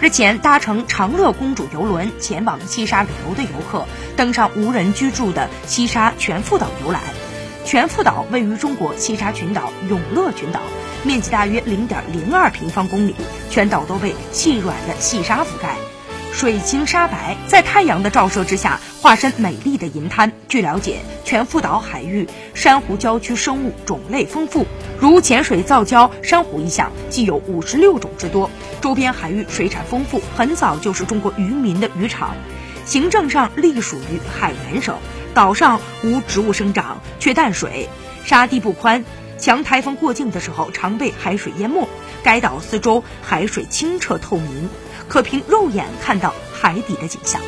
日前，搭乘长乐公主游轮前往西沙旅游的游客，登上无人居住的西沙全富岛游览。全富岛位于中国西沙群岛永乐群岛，面积大约零点零二平方公里，全岛都被细软的细沙覆盖。水清沙白，在太阳的照射之下，化身美丽的银滩。据了解，全富岛海域珊瑚礁区生物种类丰富，如浅水造礁珊瑚一项，既有五十六种之多。周边海域水产丰富，很早就是中国渔民的渔场。行政上隶属于海南省，岛上无植物生长，缺淡水，沙地不宽，强台风过境的时候常被海水淹没。该岛四周海水清澈透明。可凭肉眼看到海底的景象。